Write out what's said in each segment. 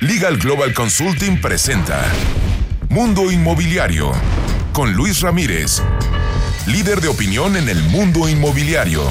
Legal Global Consulting presenta Mundo Inmobiliario con Luis Ramírez, líder de opinión en el mundo inmobiliario.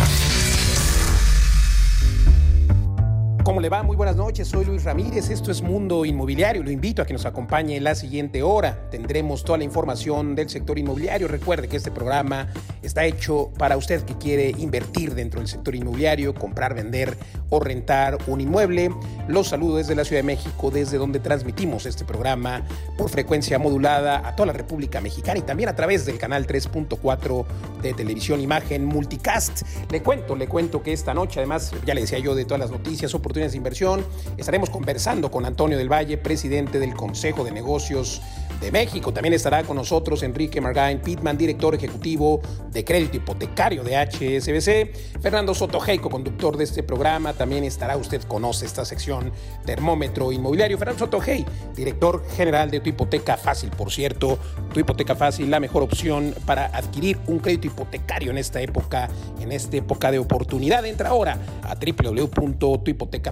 ¿Cómo le va? Muy buenas noches, soy Luis Ramírez, esto es Mundo Inmobiliario, lo invito a que nos acompañe en la siguiente hora, tendremos toda la información del sector inmobiliario, recuerde que este programa está hecho para usted que quiere invertir dentro del sector inmobiliario, comprar, vender o rentar un inmueble. Los saludo desde la Ciudad de México, desde donde transmitimos este programa por frecuencia modulada a toda la República Mexicana y también a través del canal 3.4 de televisión imagen multicast. Le cuento, le cuento que esta noche, además, ya le decía yo de todas las noticias, de inversión. Estaremos conversando con Antonio del Valle, presidente del Consejo de Negocios de México. También estará con nosotros Enrique Margain Pitman, director ejecutivo de crédito hipotecario de HSBC. Fernando Sotogeico, conductor de este programa. También estará, usted conoce esta sección, termómetro inmobiliario. Fernando Sotogey, director general de Tu Hipoteca Fácil. Por cierto, Tu Hipoteca Fácil, la mejor opción para adquirir un crédito hipotecario en esta época, en esta época de oportunidad. Entra ahora a www.tuhipoteca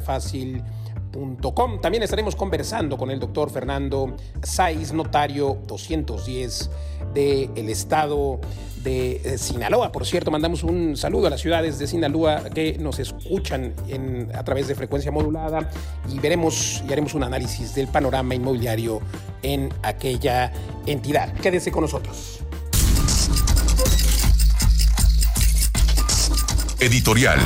fácil.com. También estaremos conversando con el doctor Fernando Saiz, notario 210 del estado de eh, Sinaloa. Por cierto, mandamos un saludo a las ciudades de Sinaloa que nos escuchan a través de frecuencia modulada y veremos y haremos un análisis del panorama inmobiliario en aquella entidad. Quédese con nosotros. Editorial.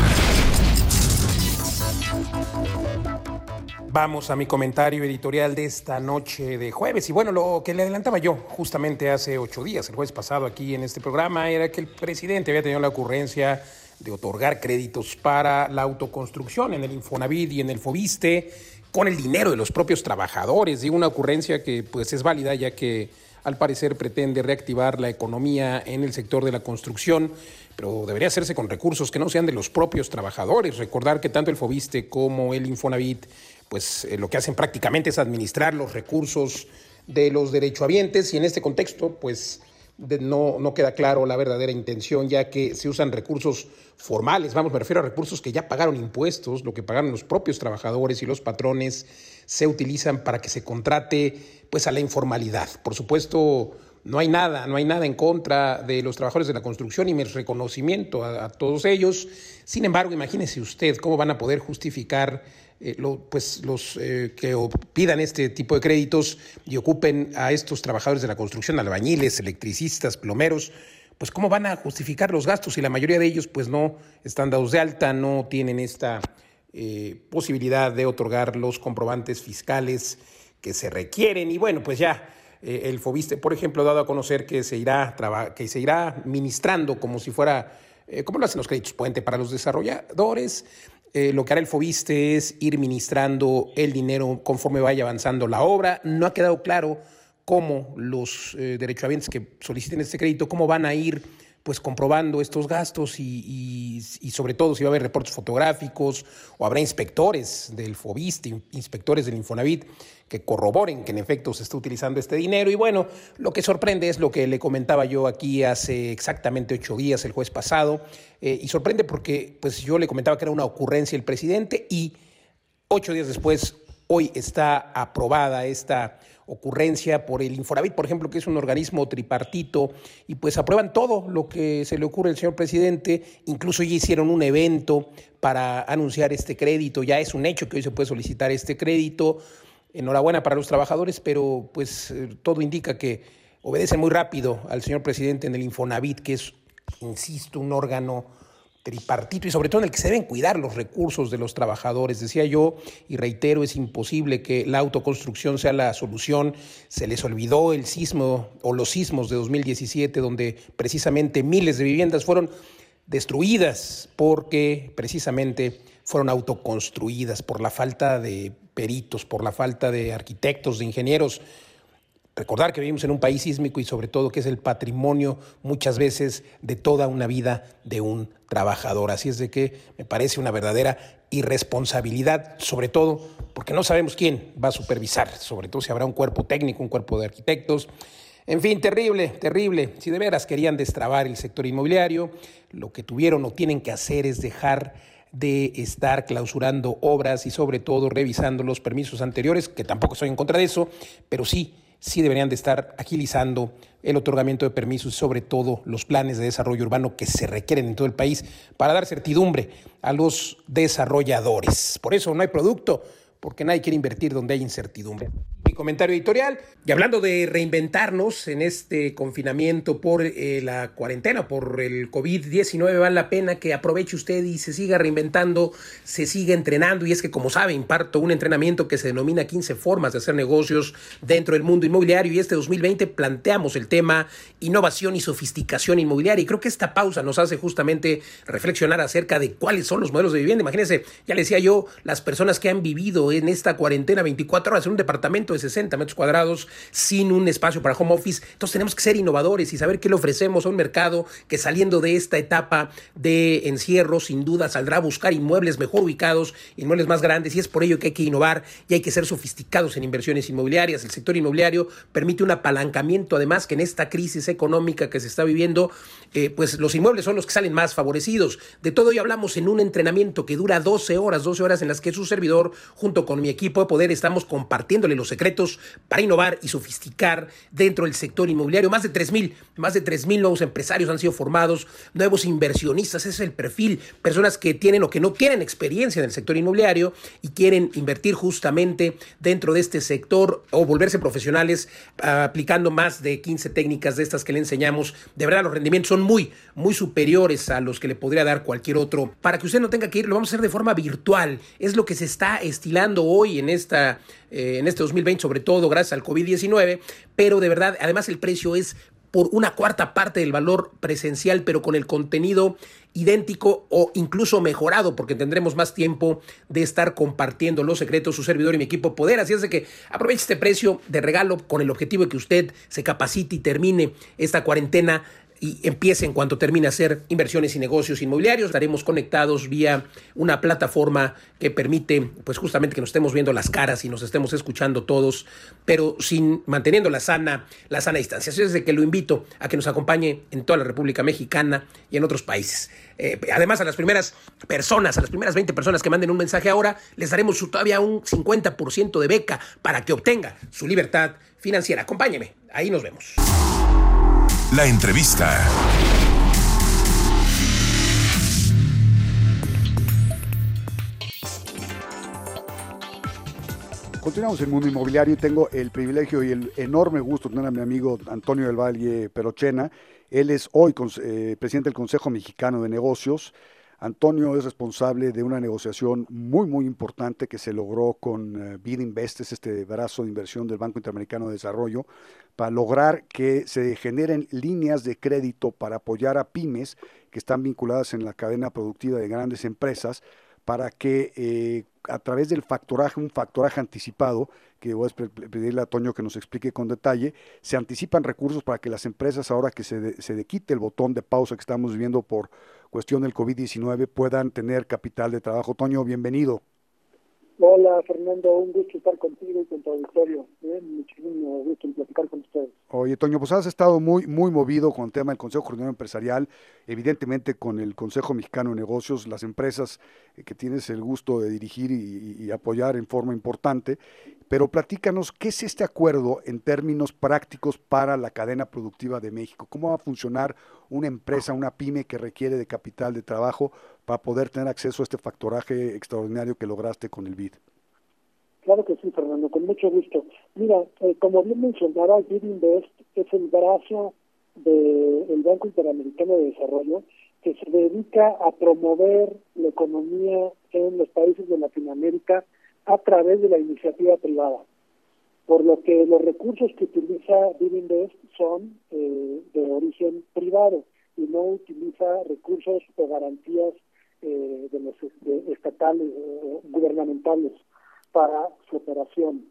Vamos a mi comentario editorial de esta noche de jueves. Y bueno, lo que le adelantaba yo justamente hace ocho días, el jueves pasado aquí en este programa, era que el presidente había tenido la ocurrencia de otorgar créditos para la autoconstrucción en el Infonavit y en el Fobiste con el dinero de los propios trabajadores. Digo, una ocurrencia que pues es válida ya que al parecer pretende reactivar la economía en el sector de la construcción, pero debería hacerse con recursos que no sean de los propios trabajadores. Recordar que tanto el Fobiste como el Infonavit pues eh, lo que hacen prácticamente es administrar los recursos de los derechohabientes y en este contexto pues no, no queda claro la verdadera intención ya que se usan recursos formales, vamos, me refiero a recursos que ya pagaron impuestos, lo que pagaron los propios trabajadores y los patrones se utilizan para que se contrate pues a la informalidad. Por supuesto, no hay nada, no hay nada en contra de los trabajadores de la construcción y mi reconocimiento a, a todos ellos. Sin embargo, imagínese usted cómo van a poder justificar eh, pues los eh, que pidan este tipo de créditos y ocupen a estos trabajadores de la construcción, albañiles, electricistas, plomeros, pues cómo van a justificar los gastos y la mayoría de ellos pues no están dados de alta, no tienen esta eh, posibilidad de otorgar los comprobantes fiscales que se requieren. Y bueno, pues ya el FOBISTE, por ejemplo, ha dado a conocer que se irá, que se irá ministrando como si fuera, como lo hacen los créditos puente para los desarrolladores, eh, lo que hará el FOBISTE es ir ministrando el dinero conforme vaya avanzando la obra. No ha quedado claro cómo los eh, derechohabientes que soliciten este crédito, cómo van a ir pues comprobando estos gastos y, sobre todo si va a haber reportes fotográficos o habrá inspectores del FOBISTE, inspectores del Infonavit que corroboren que en efecto se está utilizando este dinero. Y bueno, lo que sorprende es lo que le comentaba yo aquí hace exactamente ocho días, el jueves pasado, eh, y sorprende porque pues yo le comentaba que era una ocurrencia el presidente y ocho días después, hoy está aprobada esta ocurrencia por el Infonavit, por ejemplo, que es un organismo tripartito, y pues aprueban todo lo que se le ocurre al señor presidente, incluso ya hicieron un evento para anunciar este crédito, ya es un hecho que hoy se puede solicitar este crédito. Enhorabuena para los trabajadores, pero pues eh, todo indica que obedecen muy rápido al señor presidente en el Infonavit, que es, insisto, un órgano tripartito y sobre todo en el que se deben cuidar los recursos de los trabajadores. Decía yo y reitero, es imposible que la autoconstrucción sea la solución. Se les olvidó el sismo o los sismos de 2017, donde precisamente miles de viviendas fueron destruidas porque precisamente fueron autoconstruidas por la falta de peritos, por la falta de arquitectos, de ingenieros Recordar que vivimos en un país sísmico y sobre todo que es el patrimonio muchas veces de toda una vida de un trabajador. Así es de que me parece una verdadera irresponsabilidad, sobre todo porque no sabemos quién va a supervisar, sobre todo si habrá un cuerpo técnico, un cuerpo de arquitectos. En fin, terrible, terrible. Si de veras querían destrabar el sector inmobiliario, lo que tuvieron o tienen que hacer es dejar de estar clausurando obras y sobre todo revisando los permisos anteriores, que tampoco estoy en contra de eso, pero sí, sí deberían de estar agilizando el otorgamiento de permisos y sobre todo los planes de desarrollo urbano que se requieren en todo el país para dar certidumbre a los desarrolladores. Por eso no hay producto, porque nadie quiere invertir donde hay incertidumbre comentario editorial. Y hablando de reinventarnos en este confinamiento por eh, la cuarentena, por el COVID-19, vale la pena que aproveche usted y se siga reinventando, se siga entrenando. Y es que, como sabe, imparto un entrenamiento que se denomina 15 formas de hacer negocios dentro del mundo inmobiliario. Y este 2020 planteamos el tema innovación y sofisticación inmobiliaria. Y creo que esta pausa nos hace justamente reflexionar acerca de cuáles son los modelos de vivienda. Imagínense, ya le decía yo, las personas que han vivido en esta cuarentena 24 horas en un departamento de 60 metros cuadrados sin un espacio para home office. Entonces tenemos que ser innovadores y saber qué le ofrecemos a un mercado que saliendo de esta etapa de encierro, sin duda saldrá a buscar inmuebles mejor ubicados, inmuebles más grandes y es por ello que hay que innovar y hay que ser sofisticados en inversiones inmobiliarias. El sector inmobiliario permite un apalancamiento, además que en esta crisis económica que se está viviendo, eh, pues los inmuebles son los que salen más favorecidos. De todo ello hablamos en un entrenamiento que dura 12 horas, 12 horas en las que su servidor, junto con mi equipo de poder, estamos compartiéndole los secretos para innovar y sofisticar dentro del sector inmobiliario. Más de 3.000, más de 3.000 nuevos empresarios han sido formados, nuevos inversionistas, ese es el perfil, personas que tienen o que no tienen experiencia en el sector inmobiliario y quieren invertir justamente dentro de este sector o volverse profesionales aplicando más de 15 técnicas de estas que le enseñamos. De verdad, los rendimientos son muy, muy superiores a los que le podría dar cualquier otro. Para que usted no tenga que ir, lo vamos a hacer de forma virtual. Es lo que se está estilando hoy en esta eh, en este 2020, sobre todo gracias al COVID-19, pero de verdad, además el precio es por una cuarta parte del valor presencial, pero con el contenido idéntico o incluso mejorado, porque tendremos más tiempo de estar compartiendo los secretos, su servidor y mi equipo poder. Así es de que aproveche este precio de regalo con el objetivo de que usted se capacite y termine esta cuarentena y empiece en cuanto termine a hacer inversiones y negocios inmobiliarios. Estaremos conectados vía una plataforma que permite, pues justamente que nos estemos viendo las caras y nos estemos escuchando todos, pero sin manteniendo la sana, la sana distancia. Así es de que lo invito a que nos acompañe en toda la República Mexicana y en otros países. Eh, además, a las primeras personas, a las primeras 20 personas que manden un mensaje ahora, les daremos todavía un 50% de beca para que obtenga su libertad financiera. Acompáñeme, ahí nos vemos. La entrevista. Continuamos en mundo inmobiliario y tengo el privilegio y el enorme gusto de tener a mi amigo Antonio del Valle Perochena. Él es hoy eh, presidente del Consejo Mexicano de Negocios. Antonio es responsable de una negociación muy, muy importante que se logró con uh, Bid Invest, este brazo de inversión del Banco Interamericano de Desarrollo, para lograr que se generen líneas de crédito para apoyar a pymes que están vinculadas en la cadena productiva de grandes empresas, para que eh, a través del factoraje, un factoraje anticipado, que voy a pedirle a Toño que nos explique con detalle, se anticipan recursos para que las empresas, ahora que se, se quite el botón de pausa que estamos viviendo por cuestión del COVID-19, puedan tener capital de trabajo. Toño, bienvenido. Hola Fernando, un gusto estar contigo y con tu auditorio. Muchísimo gusto en platicar con ustedes. Oye, Toño, pues has estado muy, muy movido con el tema del Consejo Coordinador Empresarial, evidentemente con el Consejo Mexicano de Negocios, las empresas eh, que tienes el gusto de dirigir y, apoyar en forma importante. Pero platícanos, ¿qué es este acuerdo en términos prácticos para la cadena productiva de México? ¿Cómo va a funcionar una empresa, una pyme que requiere de capital de trabajo para poder tener acceso a este factoraje extraordinario que lograste con el BID. Claro que sí, Fernando, con mucho gusto. Mira, eh, como bien mencionaba, BID Invest es el brazo del Banco Interamericano de Desarrollo que se dedica a promover la economía en los países de Latinoamérica a través de la iniciativa privada. Por lo que los recursos que utiliza BID Invest son eh, de origen privado y no utiliza recursos o garantías eh, de los estatales o gubernamentales para su operación.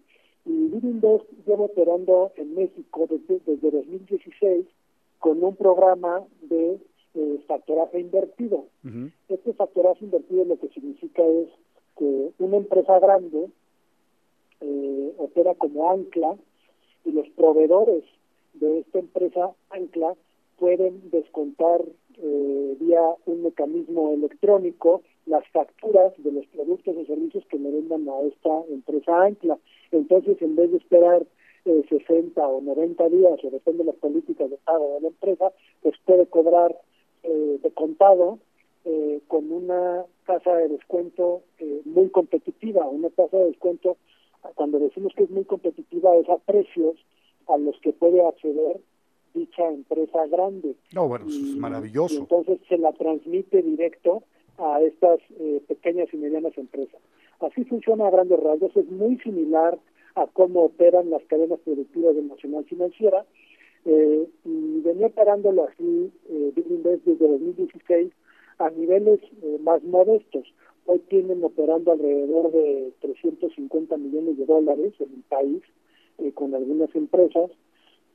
Y Living lleva operando en México desde, desde 2016 con un programa de eh, factoraje invertido. Este factoraje invertido lo que significa es que una empresa grande eh, opera como ancla y los proveedores de esta empresa ancla pueden descontar eh, vía un mecanismo electrónico las facturas de los productos y servicios que le vendan a esta empresa ancla. Entonces, en vez de esperar eh, 60 o 90 días, o depende de las políticas de pago de la empresa, pues puede cobrar eh, de contado eh, con una tasa de descuento eh, muy competitiva, una tasa de descuento, cuando decimos que es muy competitiva, es a precios a los que puede acceder dicha empresa grande. No, bueno, eso es maravilloso. Y entonces se la transmite directo a estas eh, pequeñas y medianas empresas. Así funciona a grandes rasgos, es muy similar a cómo operan las cadenas productivas de Nacional Financiera, eh, y venía operándolo así eh, desde 2016 a niveles eh, más modestos. Hoy tienen operando alrededor de 350 millones de dólares en el país eh, con algunas empresas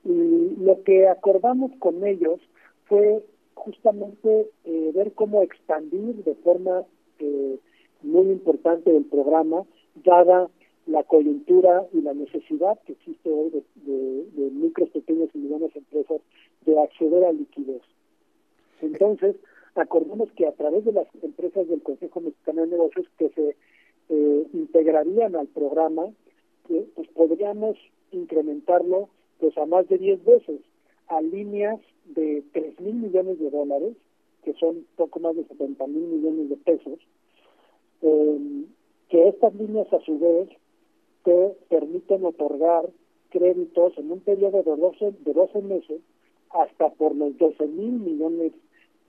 y lo que acordamos con ellos fue justamente eh, ver cómo expandir de forma eh, muy importante el programa, dada la coyuntura y la necesidad que existe hoy de, de, micros, pequeñas y medianas empresas de acceder a liquidez. Entonces, acordamos que a través de las empresas del Consejo Mexicano de Negocios que se eh, integrarían al programa, pues podríamos incrementarlo pues a más de 10 veces, a líneas de 3 mil millones de dólares, que son poco más de 70 mil millones de pesos, eh, que estas líneas a su vez te permiten otorgar créditos en un periodo de 12, de 12 meses hasta por los 12 mil millones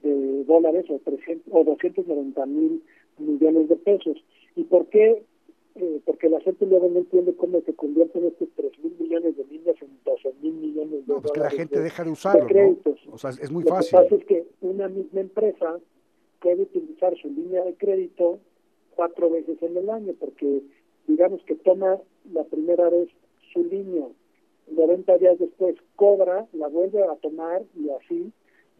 de dólares o, 300, o 290 mil millones de pesos. ¿Y por qué? Eh, porque la gente luego no entiende cómo se convierten estos 3 mil millones de líneas en 12 mil millones de no, pues dólares. que la gente de, deja de usarlo, de créditos. ¿no? O sea, es muy Lo fácil. Lo que pasa es que una misma empresa puede utilizar su línea de crédito cuatro veces en el año, porque digamos que toma la primera vez su línea, 90 días después cobra, la vuelve a tomar y así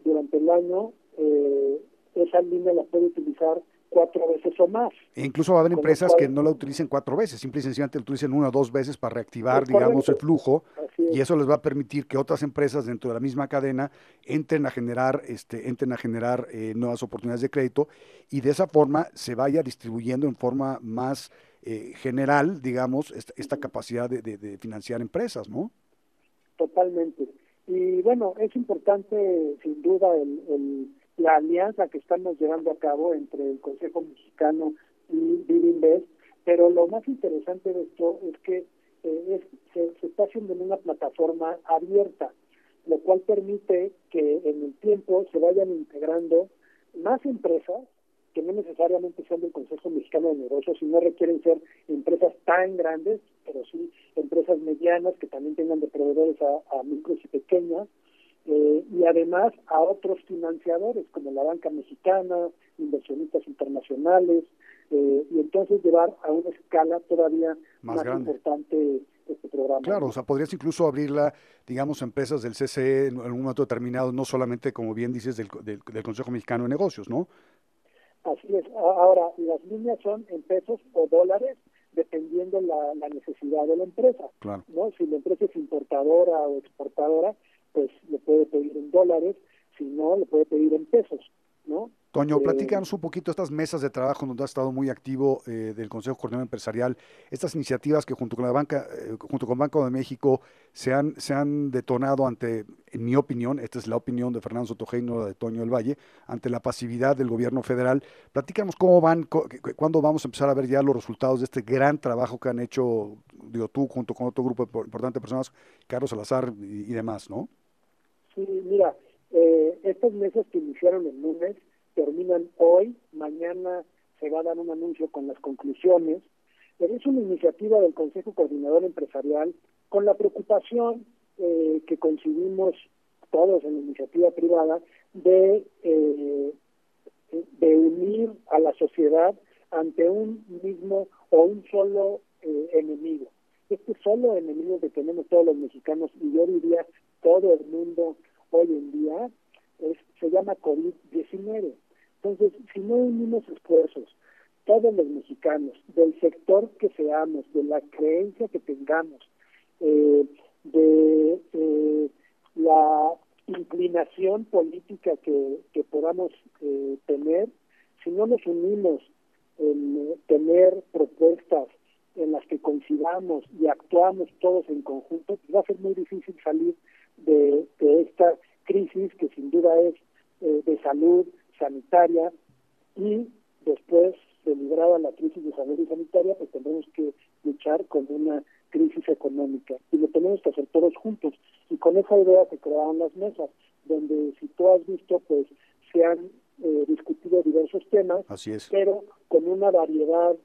durante el año eh, esa línea la puede utilizar cuatro veces o más. E incluso va a haber empresas cual- que no la utilicen cuatro veces, simple y sencillamente la utilicen una o dos veces para reactivar, digamos, el flujo, es. y eso les va a permitir que otras empresas dentro de la misma cadena entren a generar, este, entren a generar eh, nuevas oportunidades de crédito, y de esa forma se vaya distribuyendo en forma más eh, general, digamos, esta, esta capacidad de, de- de financiar empresas, ¿no? Totalmente. Y bueno, es importante sin duda el, el- la alianza que estamos llevando a cabo entre el Consejo Mexicano y Birinvest, pero lo más interesante de esto es que eh, es, se, se está haciendo en una plataforma abierta, lo cual permite que en el tiempo se vayan integrando más empresas que no necesariamente son del Consejo Mexicano de Negocios y no requieren ser empresas tan grandes, pero sí empresas medianas que también tengan de proveedores a, a micros y pequeñas, eh, y además a otros financiadores como la banca mexicana, inversionistas internacionales, eh, y entonces llevar a una escala todavía Más más, grande. importante este programa. Claro, o sea, podrías incluso abrirla, digamos, a empresas del CCE en algún momento determinado, no solamente, como bien dices, del, del, del Consejo Mexicano de Negocios, ¿no? Así es. Ahora, las líneas son en pesos o dólares, dependiendo la, la necesidad de la empresa. Claro. ¿no? Si la empresa es importadora o exportadora, pues le puede pedir en dólares, si no, le puede pedir en pesos, ¿no? Toño, Eh, platícanos un poquito estas mesas de trabajo donde has estado muy activo eh, del Consejo Coordinador Empresarial, estas iniciativas que junto con la banca, eh, junto con Banco de México se han, se han detonado ante, en mi opinión, esta es la opinión de Fernando Sotojeino, la de Toño del Valle, ante la pasividad del gobierno federal. Platícanos cómo van, cu- cu- cuándo vamos a empezar a ver ya los resultados de este gran trabajo que han hecho, digo tú, junto con otro grupo de importantes personas, Carlos Salazar y, y demás, ¿no? Sí, mira, eh, estas mesas que iniciaron el lunes terminan hoy, mañana se va a dar un anuncio con las conclusiones, pero es una iniciativa del Consejo Coordinador Empresarial con la preocupación eh, que concibimos todos en la iniciativa privada de, eh, de unir a la sociedad ante un mismo o un solo eh, enemigo. Este solo enemigo que tenemos todos los mexicanos y yo diría todo el mundo hoy en día es, se llama COVID-19. Entonces, si no unimos esfuerzos, todos los mexicanos, del sector que seamos, de la creencia que tengamos, eh, de eh, la inclinación política que, podamos eh, tener, si no nos unimos en eh, tener propuestas en las que coincidamos y actuamos todos en conjunto, pues va a ser muy difícil salir de, esta crisis que sin duda es eh, de salud sanitaria y después de librada la crisis de salud y sanitaria, pues tendremos que luchar con una crisis económica y lo tenemos que hacer todos juntos. Y con esa idea se crearon las mesas, donde si tú has visto, pues se han eh, discutido diversos temas, Así es. pero con una variedad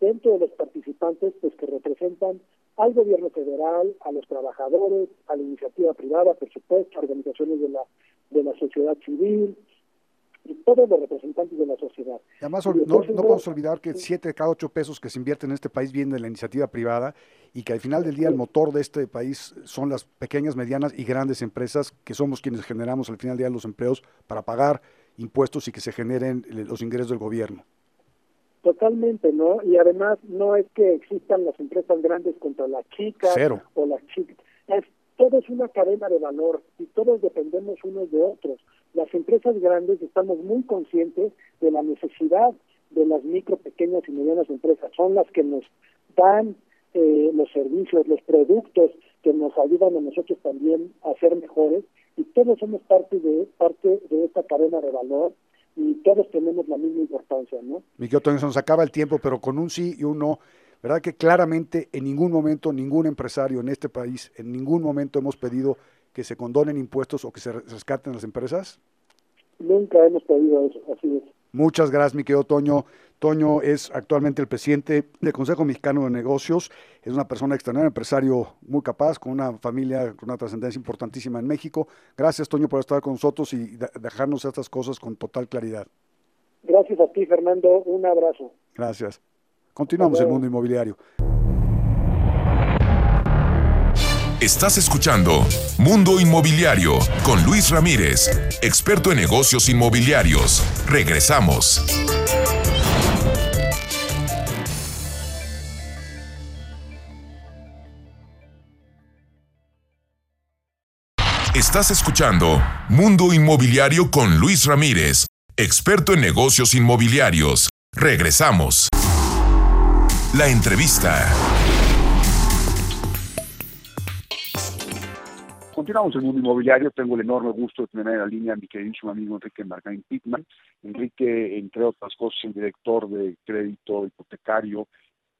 dentro de los participantes pues que representan al gobierno federal, a los trabajadores, a la iniciativa privada, por supuesto, a organizaciones de la de la sociedad civil, y todos los representantes de la sociedad. además, no, no, podemos olvidar que siete de cada ocho pesos que se invierten en este país vienen de la iniciativa privada y que al final del día el motor de este país son las pequeñas, medianas y grandes empresas que somos quienes generamos al final del día los empleos para pagar impuestos y que se generen los ingresos del gobierno. Totalmente, ¿no? Y además no es que existan las empresas grandes contra las chicas o las chicas. Es, todo es una cadena de valor y todos dependemos unos de otros. Las empresas grandes estamos muy conscientes de la necesidad de las micro, pequeñas y medianas empresas. Son las que nos dan eh, los servicios, los productos que nos ayudan a nosotros también a ser mejores y todos somos parte de parte de esta cadena de valor y todos tenemos la misma importancia, ¿no? Miguel Toño, se nos acaba el tiempo, pero con un sí y un no, ¿verdad que claramente en ningún momento ningún empresario en este país, en ningún momento hemos pedido que se condonen impuestos o que se rescaten las empresas? Nunca hemos pedido eso, así es. Muchas gracias, mi querido Toño. Toño es actualmente el presidente del Consejo Mexicano de Negocios. Es una persona extraordinaria, empresario muy capaz, con una familia con una trascendencia importantísima en México. Gracias, Toño, por estar con nosotros y dejarnos estas cosas con total claridad. Gracias a ti, Fernando. Un abrazo. Gracias. Continuamos el mundo inmobiliario. Estás escuchando Mundo Inmobiliario con Luis Ramírez, experto en negocios inmobiliarios. Regresamos. Estás escuchando Mundo Inmobiliario con Luis Ramírez, experto en negocios inmobiliarios. Regresamos. La entrevista. Continuamos en el mundo inmobiliario. Tengo el enorme gusto de tener en la línea a mi queridísimo amigo Enrique Margain Pittman. Enrique, entre otras cosas, el director de crédito hipotecario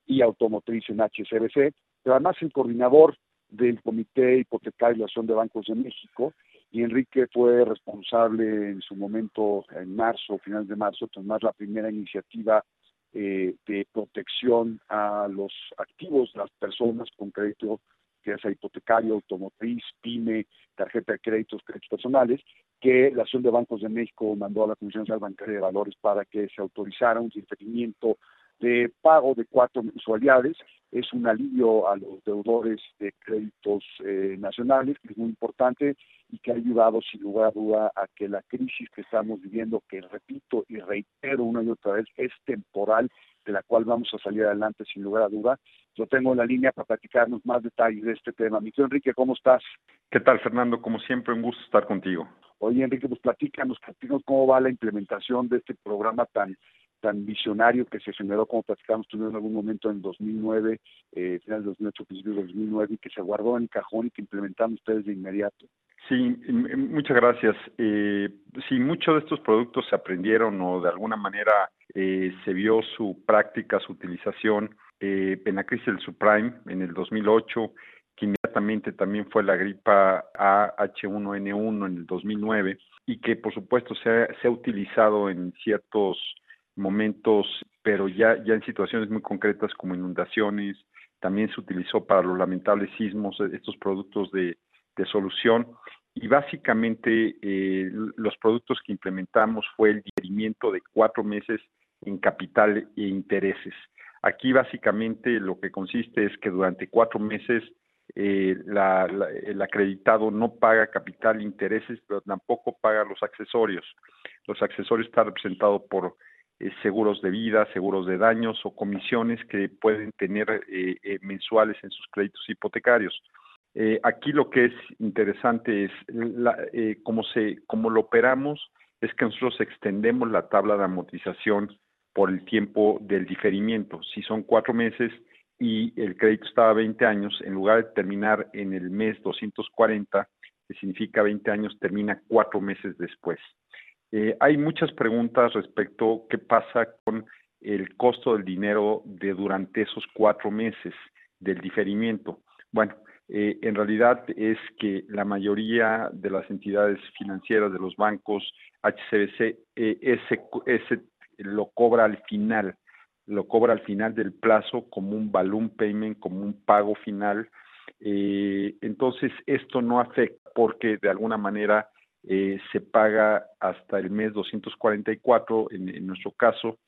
y automotriz en HCBC, pero además el coordinador del Comité Hipotecario y Acción de Bancos de México. Y Enrique fue responsable en su momento, en marzo, finales de marzo, tomar la primera iniciativa eh, de protección a los activos de las personas con crédito ya sea hipotecario, automotriz, pyme, tarjeta de créditos, créditos personales, que la Asociación de Bancos de México mandó a la Comisión Nacional Bancaria de Valores para que se autorizara un diferimiento de pago de cuatro mensualidades. Es un alivio a los deudores de créditos eh, nacionales, que es muy importante y que ha ayudado sin lugar a duda a que la crisis que estamos viviendo, que repito y reitero una y otra vez, es temporal, de la cual vamos a salir adelante sin lugar a duda. Yo tengo en la línea para platicarnos más detalles de este tema. Mi Enrique, ¿cómo estás? ¿Qué tal, Fernando? Como siempre, un gusto estar contigo. Oye, Enrique, pues platícanos, platícanos cómo va la implementación de este programa tan tan visionario que se generó, como platicamos tuvimos en algún momento en 2009, eh, final de 2008, principios de 2009, y que se guardó en el cajón y que implementaron ustedes de inmediato. Sí, muchas gracias. Eh, sí, muchos de estos productos se aprendieron o de alguna manera eh, se vio su práctica, su utilización eh, en la crisis del subprime en el 2008, que inmediatamente también fue la gripa AH1N1 en el 2009 y que por supuesto se ha, utilizado en ciertos momentos, pero ya, ya en situaciones muy concretas como inundaciones, también se utilizó para los lamentables sismos estos productos de, de solución. Y básicamente eh, los productos que implementamos fue el diferimiento de cuatro meses en capital e intereses. Aquí básicamente lo que consiste es que durante cuatro meses eh, el acreditado no paga capital e intereses, pero tampoco paga los accesorios. Los accesorios están representados por eh, seguros de vida, seguros de daños o comisiones que pueden tener mensuales en sus créditos hipotecarios. Eh, aquí lo que es interesante es la, eh, cómo, se, cómo lo operamos, es que nosotros extendemos la tabla de amortización por el tiempo del diferimiento. Si son cuatro meses y el crédito estaba a 20 años, en lugar de terminar en el mes 240, que significa 20 años, termina cuatro meses después. Eh, hay muchas preguntas respecto a qué pasa con el costo del dinero de durante esos cuatro meses del diferimiento. Bueno, eh, en realidad es que la mayoría de las entidades financieras de los bancos HCBC eh, ese, ese lo cobra al final, lo cobra al final del plazo como un balloon payment, como un pago final. Eh, entonces esto no afecta porque de alguna manera se paga hasta el mes 244 en, en nuestro caso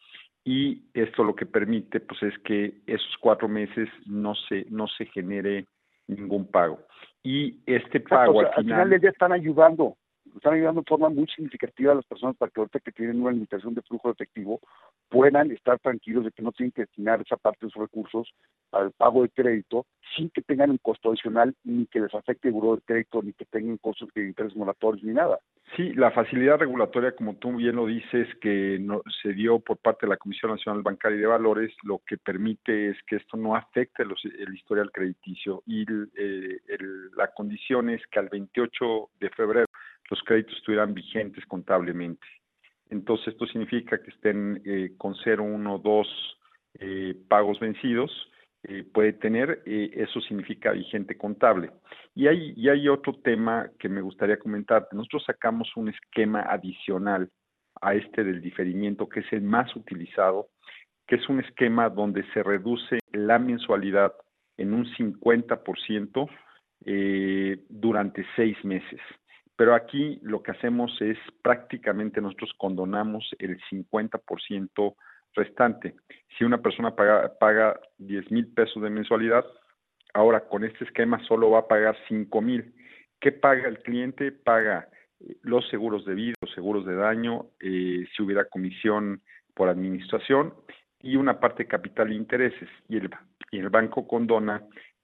y esto lo que permite pues es que esos cuatro meses no se no se genere ningún pago y este pago al, final, al están ayudando están ayudando de forma muy significativa a las personas para que ahorita que tienen una limitación de flujo de efectivo puedan estar tranquilos de que no tienen que destinar esa parte de sus recursos al pago de crédito sin que tengan un costo adicional ni que les afecte el buro de crédito ni que tengan costos de interés moratorios ni nada. Sí, la facilidad regulatoria, como tú bien lo dices, que no, se dio por parte de la Comisión Nacional Bancaria y de Valores, lo que permite es que esto no afecte los, el historial crediticio y eh, la condición es que al 28 de febrero los créditos estuvieran vigentes contablemente. Entonces, esto significa que estén eh, con 0, 1, 2 pagos vencidos, eh, puede tener, eh, eso significa vigente contable. Y hay, y hay otro tema que me gustaría comentar. Nosotros sacamos un esquema adicional a este del diferimiento, que es el más utilizado, que es un esquema donde se reduce la mensualidad en un 50% eh, durante seis meses. Pero aquí lo que hacemos es prácticamente nosotros condonamos el 50% restante. Si una persona paga, paga 10 mil pesos de mensualidad, ahora con este esquema solo va a pagar 5 mil. ¿Qué paga el cliente? Paga eh, los seguros de vida, los seguros de daño, eh, si hubiera comisión por administración y una parte de capital e intereses. Y el, y el banco condona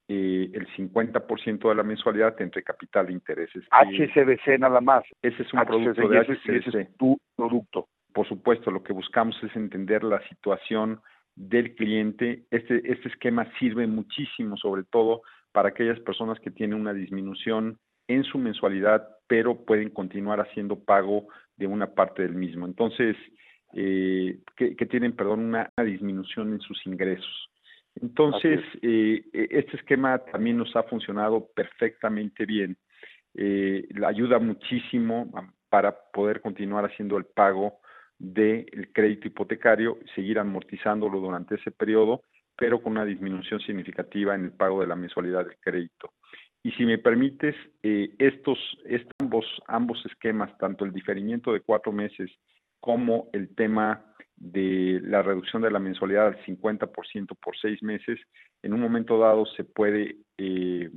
eh, el 50% de la mensualidad entre capital e intereses. HCBC nada más. Ese es un producto de HCBC. Ese es tu producto. Por supuesto, lo que buscamos es entender la situación del cliente. Este, este esquema sirve muchísimo, sobre todo para aquellas personas que tienen una disminución en su mensualidad, pero pueden continuar haciendo pago de una parte del mismo. Entonces, eh, que, que, tienen, perdón, una disminución en sus ingresos. Entonces, eh, e, este esquema también nos ha funcionado perfectamente bien. Eh, ayuda muchísimo para poder continuar haciendo el pago del crédito hipotecario, seguir amortizándolo durante ese periodo, pero con una disminución significativa en el pago de la mensualidad del crédito. Y si me permites, eh, estos, estos ambos, ambos esquemas, tanto el diferimiento de cuatro meses como el tema de la reducción de la mensualidad al 50% por seis meses, en un momento dado se puede, eh,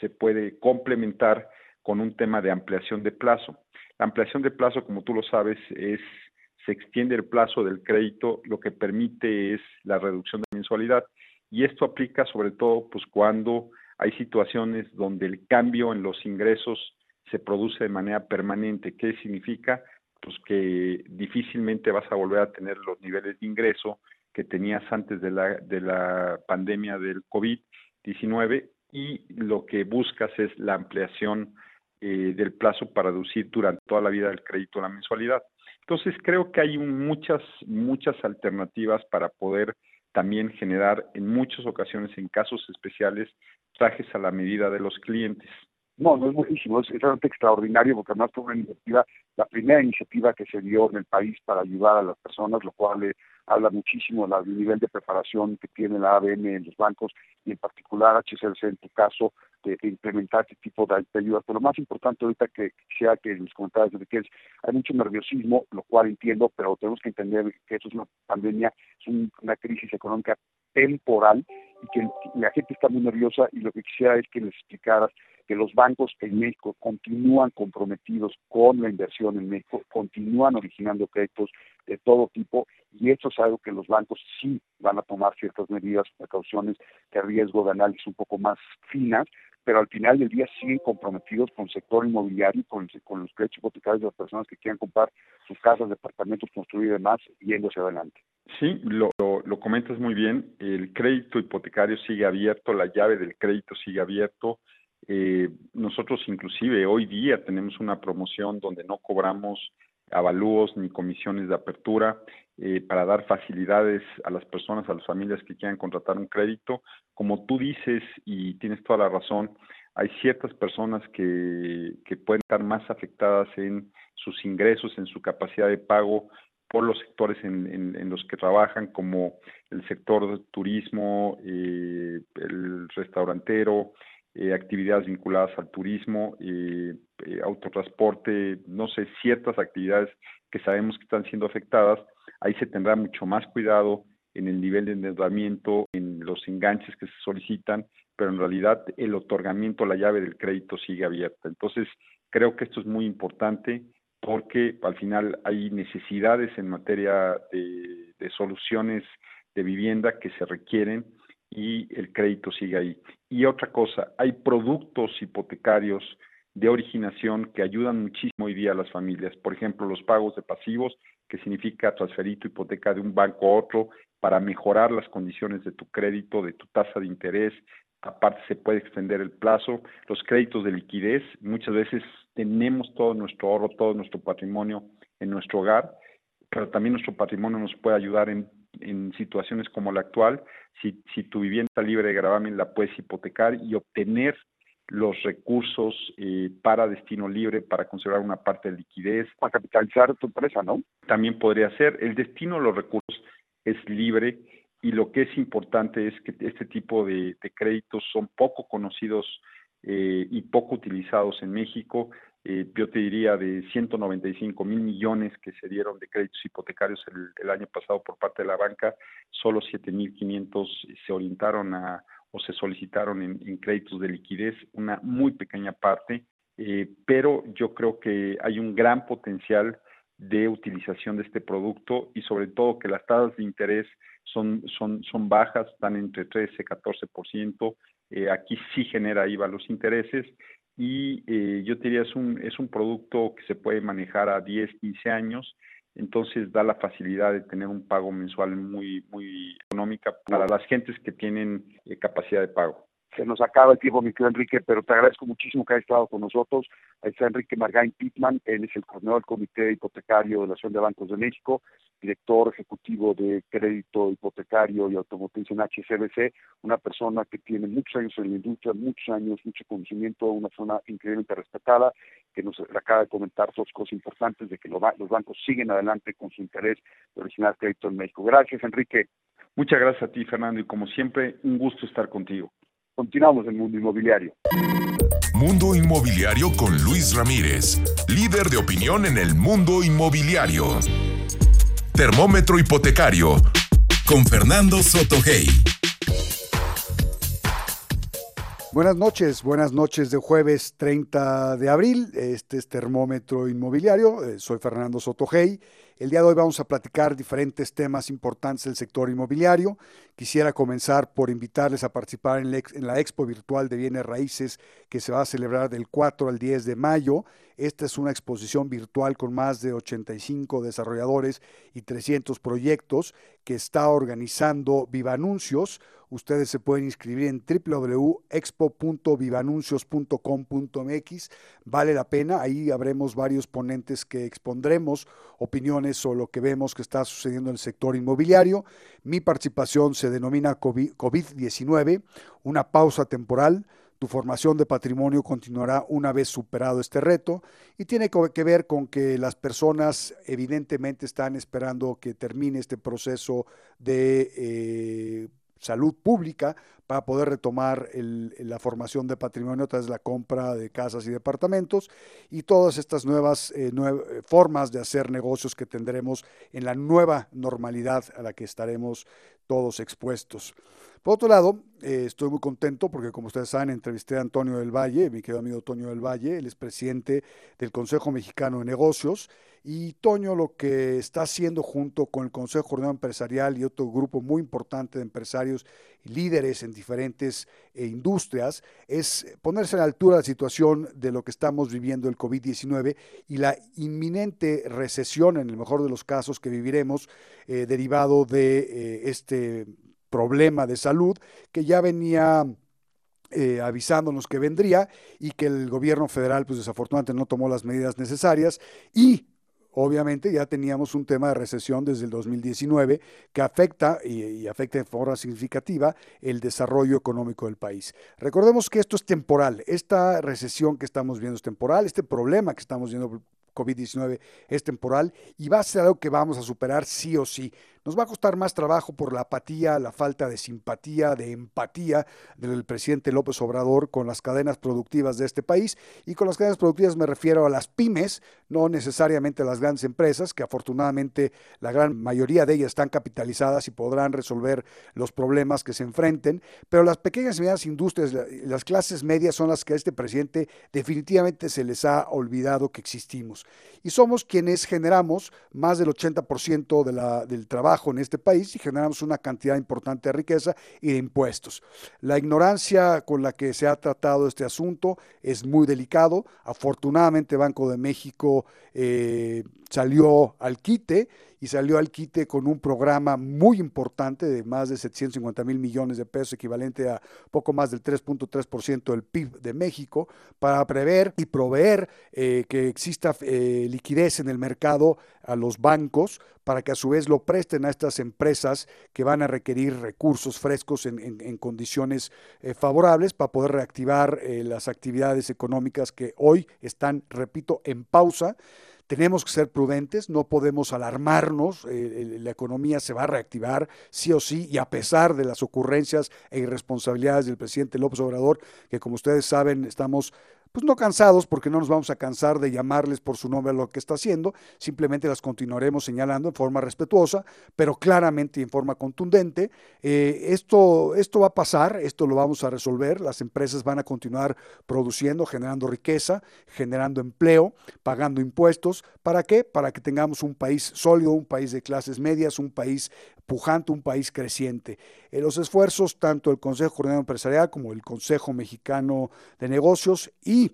se puede complementar con un tema de ampliación de plazo. La ampliación de plazo, como tú lo sabes, es se extiende el plazo del crédito, lo que permite es la reducción de mensualidad y esto aplica sobre todo pues cuando hay situaciones donde el cambio en los ingresos se produce de manera permanente. ¿Qué significa? Pues que difícilmente vas a volver a tener los niveles de ingreso que tenías antes de la, de la pandemia del COVID-19 y lo que buscas es la ampliación eh, del plazo para reducir durante toda la vida del crédito la mensualidad. Entonces creo que hay muchas, muchas alternativas para poder también generar en muchas ocasiones, en casos especiales, trajes a la medida de los clientes. No, no es muchísimo, es, realmente extraordinario porque además fue una iniciativa, la primera iniciativa que se dio en el país para ayudar a las personas, lo cual eh, habla muchísimo del nivel de preparación que tiene la ABM en los bancos y en particular HCLC en tu caso de, implementar este tipo de, ayudas. Pero lo más importante ahorita que sea que en los comentarios de que es, hay mucho nerviosismo, lo cual entiendo, pero tenemos que entender que esto es una pandemia, es una crisis económica temporal y que la gente está muy nerviosa y lo que quisiera es que les explicaras que los bancos en México continúan comprometidos con la inversión en México, continúan originando créditos de todo tipo y eso es algo que los bancos sí van a tomar ciertas medidas, precauciones de riesgo de análisis un poco más finas pero al final del día siguen comprometidos con el sector inmobiliario con, con los créditos hipotecarios de las personas que quieran comprar sus casas, departamentos, construir y demás, yendo hacia adelante. Sí, lo, lo, comentas muy bien. El crédito hipotecario sigue abierto, la llave del crédito sigue abierto. Eh, nosotros inclusive hoy día tenemos una promoción donde no cobramos avalúos ni comisiones de apertura eh, para dar facilidades a las personas, a las familias que quieran contratar un crédito. Como tú dices y tienes toda la razón, hay ciertas personas que, que pueden estar más afectadas en sus ingresos, en su capacidad de pago por los sectores en, en, los que trabajan, como el sector turismo, eh, el restaurantero, eh, actividades vinculadas al turismo, eh, eh, autotransporte, no sé, ciertas actividades que sabemos que están siendo afectadas, ahí se tendrá mucho más cuidado en el nivel de endeudamiento, en los enganches que se solicitan, pero en realidad el otorgamiento, la llave del crédito sigue abierta. Entonces, creo que esto es muy importante porque al final hay necesidades en materia de, de soluciones de vivienda que se requieren y el crédito sigue ahí. Y otra cosa, hay productos hipotecarios de originación que ayudan muchísimo hoy día a las familias. Por ejemplo, los pagos de pasivos, que significa transferir tu hipoteca de un banco a otro para mejorar las condiciones de tu crédito, de tu tasa de interés. Aparte, se puede extender el plazo. Los créditos de liquidez, muchas veces tenemos todo nuestro ahorro, todo nuestro patrimonio en nuestro hogar, pero también nuestro patrimonio nos puede ayudar en en situaciones como la actual, si, si tu vivienda está libre de gravamen, la puedes hipotecar y obtener los recursos eh, para destino libre, para conservar una parte de liquidez. Para capitalizar tu empresa, ¿no? También podría ser. El destino de los recursos es libre y lo que es importante es que este tipo de, créditos son poco conocidos eh, y poco utilizados en México. Eh, yo te diría de 195 mil millones que se dieron de créditos hipotecarios el, año pasado por parte de la banca, solo 7 mil 500 se orientaron a o se solicitaron en, créditos de liquidez, una muy pequeña parte, eh, pero yo creo que hay un gran potencial de utilización de este producto y sobre todo que las tasas de interés son, son, son bajas, están entre 13 y 14%, eh, aquí sí genera IVA los intereses y eh, yo diría es un, es un producto que se puede manejar a 10, 15 años, entonces da la facilidad de tener un pago mensual muy, muy económica para las gentes que tienen eh, capacidad de pago se nos acaba el tiempo, mi querido Enrique, pero te agradezco muchísimo que hayas estado con nosotros. Ahí está Enrique Margain Pitman, él es el coordinador del Comité Hipotecario de la Asociación de Bancos de México, director ejecutivo de Crédito Hipotecario y Automotriz en HCBC, una persona que tiene muchos años en la industria, muchos años, mucho conocimiento, una persona increíblemente respetada, que nos acaba de comentar dos cosas importantes de que los bancos siguen adelante con su interés de originar crédito en México. Gracias, Enrique. Muchas gracias a ti, Fernando, y como siempre, un gusto estar contigo. Continuamos en Mundo Inmobiliario. Mundo Inmobiliario con Luis Ramírez, líder de opinión en el mundo inmobiliario. Termómetro hipotecario con Fernando Sotogey. Buenas noches, buenas noches de jueves 30 de abril. Este es Termómetro Inmobiliario. Eh, soy Fernando Sotogey el día de hoy vamos a platicar diferentes temas importantes del sector inmobiliario. Quisiera comenzar por invitarles a participar en la Expo Virtual de Bienes Raíces que se va a celebrar del 4 al 10 de mayo. Esta es una exposición virtual con más de 85 desarrolladores y 300 proyectos que está organizando Viva Anuncios. Ustedes se pueden inscribir en www.expo.vivanuncios.com.mx. Vale la pena, ahí habremos varios ponentes que expondremos opiniones o lo que vemos que está sucediendo en el sector inmobiliario. Mi participación se denomina COVID-19, una pausa temporal. Tu formación de patrimonio continuará una vez superado este reto y tiene que ver con que las personas evidentemente están esperando que termine este proceso de eh, salud pública para poder retomar la formación de patrimonio tras la compra de casas y departamentos y todas estas nuevas eh, formas de hacer negocios que tendremos en la nueva normalidad a la que estaremos todos expuestos. Por otro lado, eh, estoy muy contento porque, como ustedes saben, entrevisté a Antonio del Valle, mi querido amigo Antonio del Valle, él es presidente del Consejo Mexicano de Negocios. Y Toño lo que está haciendo junto con el Consejo Coordinador Empresarial y otro grupo muy importante de empresarios líderes en diferentes eh, industrias, es ponerse a la altura de la situación de lo que estamos viviendo el COVID-19 y la inminente recesión, en el mejor de los casos, que viviremos eh, derivado de eh, este problema de salud que ya venía avisándonos que vendría y que el gobierno federal, pues desafortunadamente no tomó las medidas necesarias y obviamente ya teníamos un tema de recesión desde el 2019 que afecta y, afecta de forma significativa el desarrollo económico del país. Recordemos que esto es temporal, esta recesión que estamos viendo es temporal, este problema que estamos viendo COVID-19 es temporal y va a ser algo que vamos a superar sí o sí. Nos va a costar más trabajo por la apatía, la falta de simpatía, de empatía del presidente López Obrador con las cadenas productivas de este país. Y con las cadenas productivas me refiero a las pymes, no necesariamente a las grandes empresas, que afortunadamente la gran mayoría de ellas están capitalizadas y podrán resolver los problemas que se enfrenten. Pero las pequeñas y medianas industrias, las clases medias son las que a este presidente definitivamente se les ha olvidado que existimos. Y somos quienes generamos más del 80% de la, del trabajo en este país y generamos una cantidad importante de riqueza y de impuestos. La ignorancia con la que se ha tratado este asunto es muy delicado. Afortunadamente Banco de México eh, salió al quite y salió al quite con un programa muy importante de más de 750 mil millones de pesos, equivalente a poco más del 3.3% del PIB de México, para prever y proveer eh, que exista eh, liquidez en el mercado a los bancos para que a su vez lo presten a estas empresas que van a requerir recursos frescos en, condiciones eh, favorables para poder reactivar las actividades económicas que hoy están, repito, en pausa. Tenemos que ser prudentes, no podemos alarmarnos, eh, la economía se va a reactivar sí o sí y a pesar de las ocurrencias e irresponsabilidades del presidente López Obrador, que como ustedes saben estamos pues no cansados, porque no nos vamos a cansar de llamarles por su nombre a lo que está haciendo, simplemente las continuaremos señalando en forma respetuosa, pero claramente y en forma contundente. Eh, esto, esto va a pasar, esto lo vamos a resolver, las empresas van a continuar produciendo, generando riqueza, generando empleo, pagando impuestos. ¿Para qué? Para que tengamos un país sólido, un país de clases medias, un país pujante, un país creciente. Eh, los esfuerzos tanto del Consejo Coordinador Empresarial como el Consejo Mexicano de Negocios y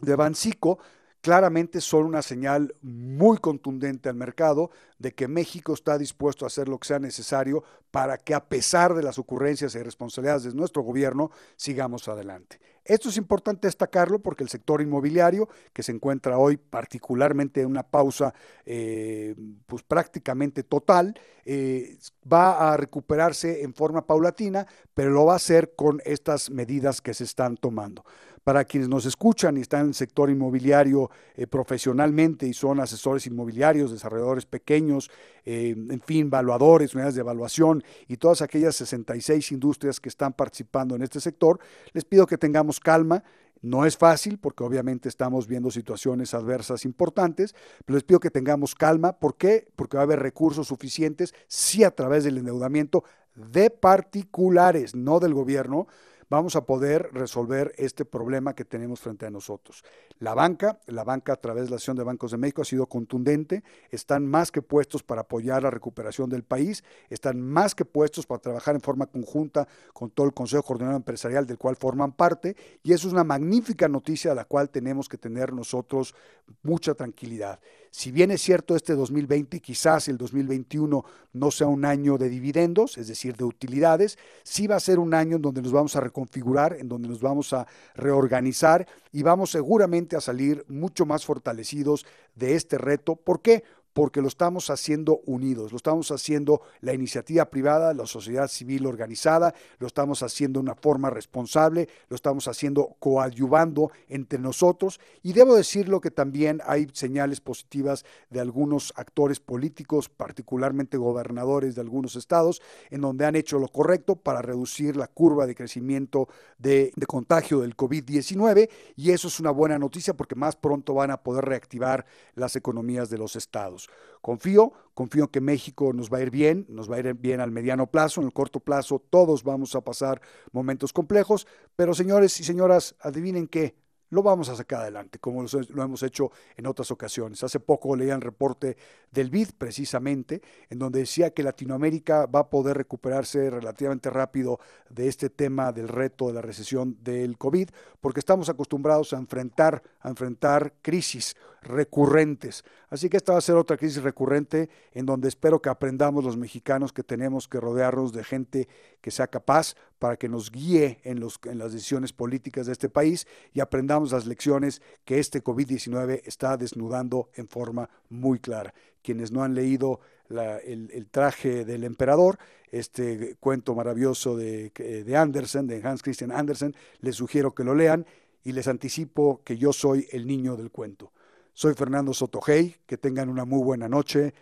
de Bancico claramente son una señal muy contundente al mercado de que México está dispuesto a hacer lo que sea necesario para que a pesar de las ocurrencias y responsabilidades de nuestro gobierno, sigamos adelante. Esto es importante destacarlo porque el sector inmobiliario, que se encuentra hoy particularmente en una pausa eh, pues prácticamente total, eh, va a recuperarse en forma paulatina, pero lo va a hacer con estas medidas que se están tomando. Para quienes nos escuchan y están en el sector inmobiliario eh, profesionalmente y son asesores inmobiliarios, desarrolladores pequeños, eh, en fin, evaluadores, unidades de evaluación y todas aquellas 66 industrias que están participando en este sector, les pido que tengamos calma. No es fácil porque obviamente estamos viendo situaciones adversas importantes, pero les pido que tengamos calma. ¿Por qué? Porque va a haber recursos suficientes, sí a través del endeudamiento de particulares, no del gobierno, vamos a poder resolver este problema que tenemos frente a nosotros. La banca, la banca a través de la Asociación de Bancos de México ha sido contundente, están más que puestos para apoyar la recuperación del país, están más que puestos para trabajar en forma conjunta con todo el Consejo Coordinador Empresarial del cual forman parte y eso es una magnífica noticia a la cual tenemos que tener nosotros mucha tranquilidad. Si bien es cierto este 2020, quizás el 2021 no sea un año de dividendos, es decir, de utilidades, sí va a ser un año en donde nos vamos a reconfigurar, en donde nos vamos a reorganizar y vamos seguramente a salir mucho más fortalecidos de este reto. ¿Por qué? Porque lo estamos haciendo unidos, lo estamos haciendo la iniciativa privada, la sociedad civil organizada, lo estamos haciendo de una forma responsable, lo estamos haciendo coadyuvando entre nosotros y debo decirlo que también hay señales positivas de algunos actores políticos, particularmente gobernadores de algunos estados, en donde han hecho lo correcto para reducir la curva de crecimiento de, de contagio del COVID-19 y eso es una buena noticia porque más pronto van a poder reactivar las economías de los estados. Confío, confío que México nos va a ir bien, nos va a ir bien al mediano plazo, en el corto plazo todos vamos a pasar momentos complejos, pero señores y señoras, adivinen qué, lo vamos a sacar adelante, como lo hemos hecho en otras ocasiones. Hace poco leía el reporte del BID, precisamente, en donde decía que Latinoamérica va a poder recuperarse relativamente rápido de este tema del reto de la recesión del COVID, porque estamos acostumbrados a enfrentar, a enfrentar crisis recurrentes. Así que esta va a ser otra crisis recurrente en donde espero que aprendamos los mexicanos que tenemos que rodearnos de gente que sea capaz para que nos guíe en, los, en las decisiones políticas de este país y aprendamos las lecciones que este COVID-19 está desnudando en forma muy clara. Quienes no han leído el, traje del emperador, este cuento maravilloso de, de Andersen, de Hans Christian Andersen, les sugiero que lo lean y les anticipo que yo soy el niño del cuento. Soy Fernando Sotogey, que tengan una muy buena noche.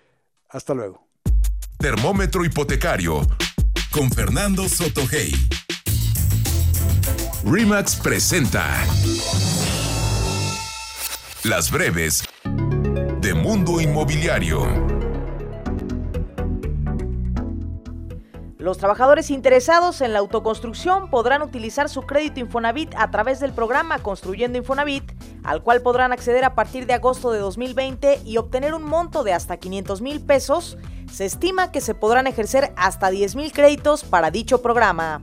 Hasta luego. Termómetro hipotecario con Fernando Sotogey. Remax presenta Las breves de Mundo Inmobiliario. Los trabajadores interesados en la autoconstrucción podrán utilizar su crédito Infonavit a través del programa Construyendo Infonavit, al cual podrán acceder a partir de agosto de 2020 y obtener un monto de hasta 500 mil pesos. Se estima que se podrán ejercer hasta 10 mil créditos para dicho programa.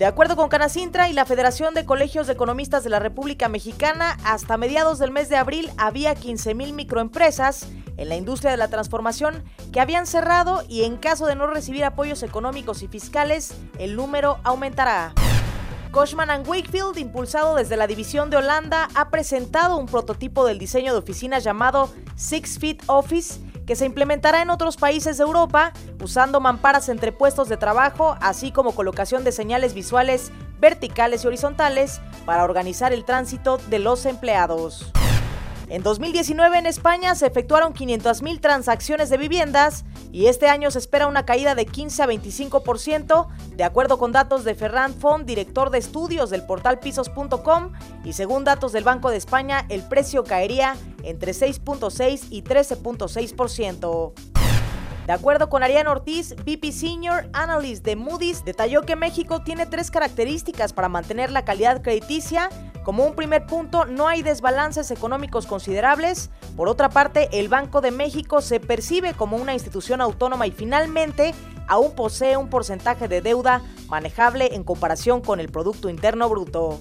De acuerdo con Canacintra y la Federación de Colegios de Economistas de la República Mexicana, hasta mediados del mes de abril había 15.000 microempresas en la industria de la transformación que habían cerrado y en caso de no recibir apoyos económicos y fiscales, el número aumentará. Cushman Wakefield, impulsado desde la división de Holanda, ha presentado un prototipo del diseño de oficinas llamado Six Feet Office que se implementará en otros países de Europa usando mamparas entre puestos de trabajo, así como colocación de señales visuales verticales y horizontales para organizar el tránsito de los empleados. En 2019 en España se efectuaron 500.000 transacciones de viviendas y este año se espera una caída de 15 a 25%, de acuerdo con datos de Ferran Font, director de estudios del portal pisos.com, y según datos del Banco de España, el precio caería entre 6.6 y 13.6%. De acuerdo con Ariane Ortiz, VP Senior Analyst de Moody's, detalló que México tiene tres características para mantener la calidad crediticia. Como un primer punto, no hay desbalances económicos considerables. Por otra parte, el Banco de México se percibe como una institución autónoma y finalmente aún posee un porcentaje de deuda manejable en comparación con el Producto Interno Bruto.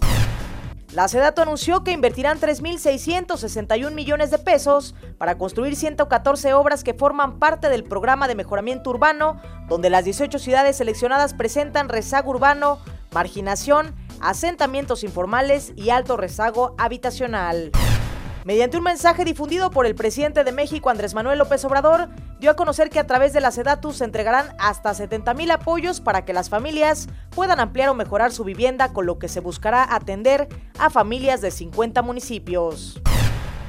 La Sedato anunció que invertirán 3.661 millones de pesos para construir 114 obras que forman parte del programa de mejoramiento urbano, donde las 18 ciudades seleccionadas presentan rezago urbano, marginación, asentamientos informales y alto rezago habitacional. Mediante un mensaje difundido por el presidente de México, Andrés Manuel López Obrador, dio a conocer que a través de la SEDATU se entregarán hasta 70 mil apoyos para que las familias puedan ampliar o mejorar su vivienda, con lo que se buscará atender a familias de 50 municipios.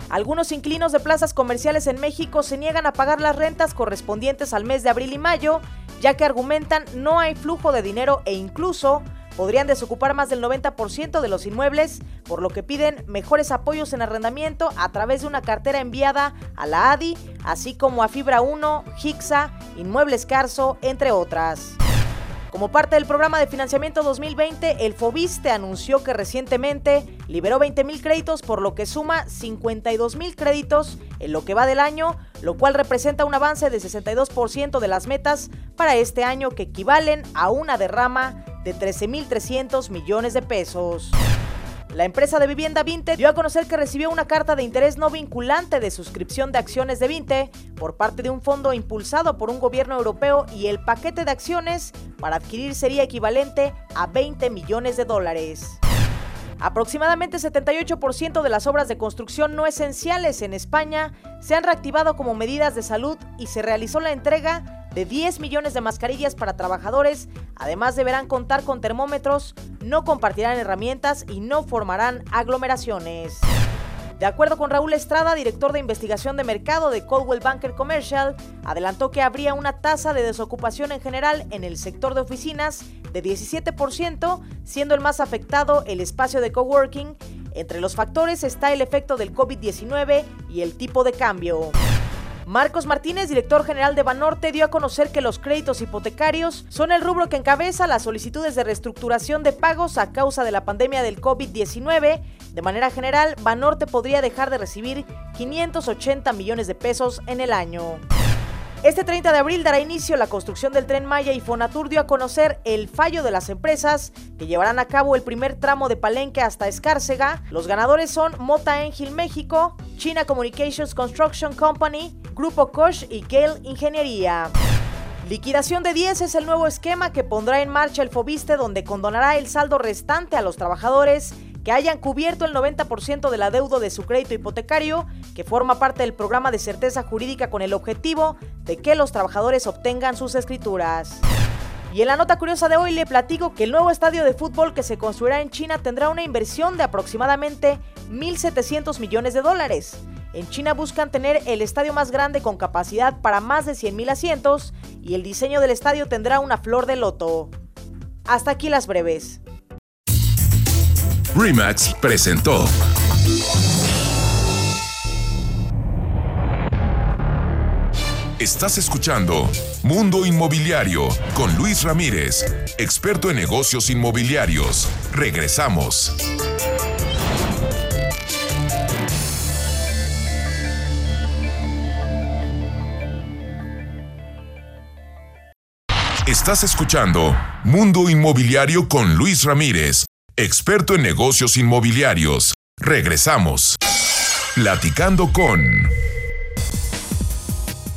Algunos inclinos de plazas comerciales en México se niegan a pagar las rentas correspondientes al mes de abril y mayo, ya que argumentan no hay flujo de dinero e incluso podrían desocupar más del 90% de los inmuebles, por lo que piden mejores apoyos en arrendamiento a través de una cartera enviada a la ADI, así como a Fibra 1, Hixa, Inmuebles Carso, entre otras. Como parte del programa de financiamiento 2020, el Fobiste anunció que recientemente liberó 20 mil créditos, por lo que suma 52 mil créditos en lo que va del año, lo cual representa un avance de 62% de las metas para este año que equivalen a una derrama de 13.300 millones de pesos. La empresa de vivienda Vinte dio a conocer que recibió una carta de interés no vinculante de suscripción de acciones de Vinte por parte de un fondo impulsado por un gobierno europeo y el paquete de acciones para adquirir sería equivalente a 20 millones de dólares. Aproximadamente 78% de las obras de construcción no esenciales en España se han reactivado como medidas de salud y se realizó la entrega de 10 millones de mascarillas para trabajadores. Además deberán contar con termómetros, no compartirán herramientas y no formarán aglomeraciones. De acuerdo con Raúl Estrada, director de investigación de mercado de Coldwell Banker Commercial, adelantó que habría una tasa de desocupación en general en el sector de oficinas de 17%, siendo el más afectado el espacio de coworking. Entre los factores está el efecto del COVID-19 y el tipo de cambio. Marcos Martínez, director general de Banorte, dio a conocer que los créditos hipotecarios son el rubro que encabeza las solicitudes de reestructuración de pagos a causa de la pandemia del COVID-19. De manera general, Banorte podría dejar de recibir 580 millones de pesos en el año. Este 30 de abril dará inicio la construcción del tren Maya y Fonatur dio a conocer el fallo de las empresas que llevarán a cabo el primer tramo de Palenque hasta Escárcega. Los ganadores son Mota Engil México, China Communications Construction Company, Grupo Koch y Gale Ingeniería. Liquidación de 10 es el nuevo esquema que pondrá en marcha el Fobiste donde condonará el saldo restante a los trabajadores que hayan cubierto el 90% del adeudo de su crédito hipotecario, que forma parte del programa de certeza jurídica con el objetivo de que los trabajadores obtengan sus escrituras. Y en la nota curiosa de hoy le platico que el nuevo estadio de fútbol que se construirá en China tendrá una inversión de aproximadamente 1.700 millones de dólares. En China buscan tener el estadio más grande con capacidad para más de 100.000 asientos y el diseño del estadio tendrá una flor de loto. Hasta aquí las breves. Remax presentó. Estás escuchando Mundo Inmobiliario con Luis Ramírez, experto en negocios inmobiliarios. Regresamos. Estás escuchando Mundo Inmobiliario con Luis Ramírez experto en negocios inmobiliarios. Regresamos. Platicando con...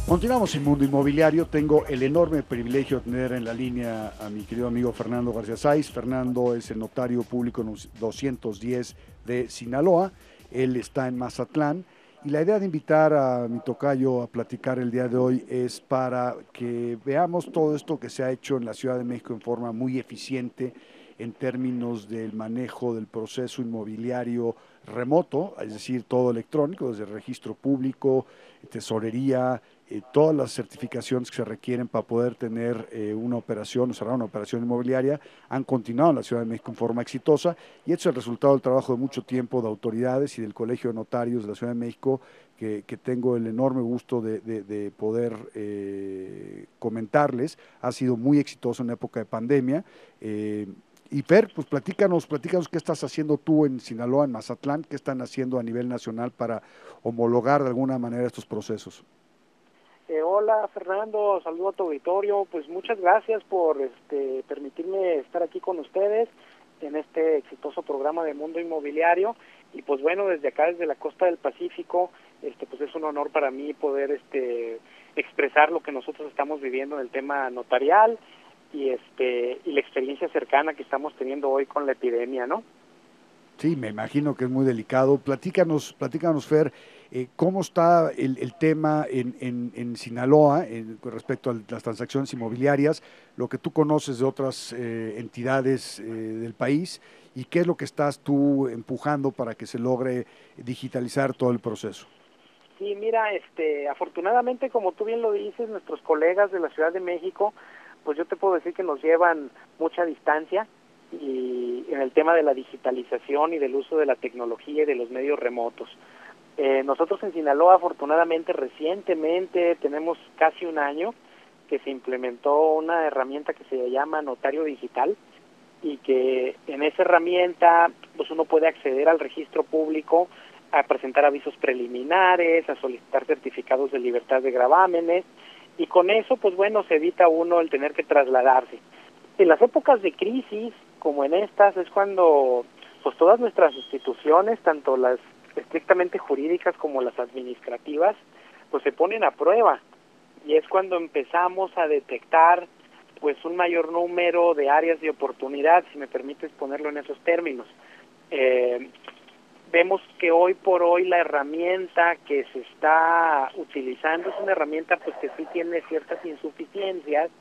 Continuamos en Mundo Inmobiliario. Tengo el enorme privilegio de tener en la línea a mi querido amigo Fernando García Sáiz. Fernando es el notario público 210 de Sinaloa. Él está en Mazatlán. Y la idea de invitar a mi tocayo a platicar el día de hoy es para que veamos todo esto que se ha hecho en la Ciudad de México en forma muy eficiente en términos del manejo del proceso inmobiliario remoto, es decir, todo electrónico, desde registro público, tesorería, eh, todas las certificaciones que se requieren para poder tener eh, una operación o cerrar una operación inmobiliaria han continuado en la Ciudad de México en forma exitosa y esto es el resultado del trabajo de mucho tiempo de autoridades y del Colegio de Notarios de la Ciudad de México que, tengo el enorme gusto de, poder eh, comentarles. Ha sido muy exitoso en época de pandemia. Y Fer, pues platícanos, platícanos qué estás haciendo tú en Sinaloa, en Mazatlán, qué están haciendo a nivel nacional para homologar de alguna manera estos procesos. Eh, hola Fernando, saludo a tu auditorio, pues muchas gracias por este, permitirme estar aquí con ustedes en este exitoso programa de Mundo Inmobiliario. Y pues bueno, desde acá, desde la costa del Pacífico, este, pues es un honor para mí poder este, expresar lo que nosotros estamos viviendo en el tema notarial, y este y la experiencia cercana que estamos teniendo hoy con la epidemia, ¿no? Sí, me imagino que es muy delicado. Platícanos, platícanos Fer, eh, ¿cómo está el, el tema en, en, en Sinaloa con respecto a las transacciones inmobiliarias, lo que tú conoces de otras eh, entidades eh, del país y qué es lo que estás tú empujando para que se logre digitalizar todo el proceso? Sí, mira, este, afortunadamente, como tú bien lo dices, nuestros colegas de la Ciudad de México pues yo te puedo decir que nos llevan mucha distancia y en el tema de la digitalización y del uso de la tecnología y de los medios remotos. Eh, nosotros en Sinaloa, afortunadamente, recientemente, tenemos casi un año que se implementó una herramienta que se llama Notario Digital y que en esa herramienta pues uno puede acceder al registro público a presentar avisos preliminares, a solicitar certificados de libertad de gravámenes, y con eso, pues bueno, se evita uno el tener que trasladarse. En las épocas de crisis, como en estas, es cuando pues todas nuestras instituciones, tanto las estrictamente jurídicas como las administrativas, pues se ponen a prueba y es cuando empezamos a detectar pues un mayor número de áreas de oportunidad, si me permites ponerlo en esos términos. Eh, vemos que hoy por hoy la herramienta que se está utilizando es una herramienta pues que sí tiene ciertas insuficiencias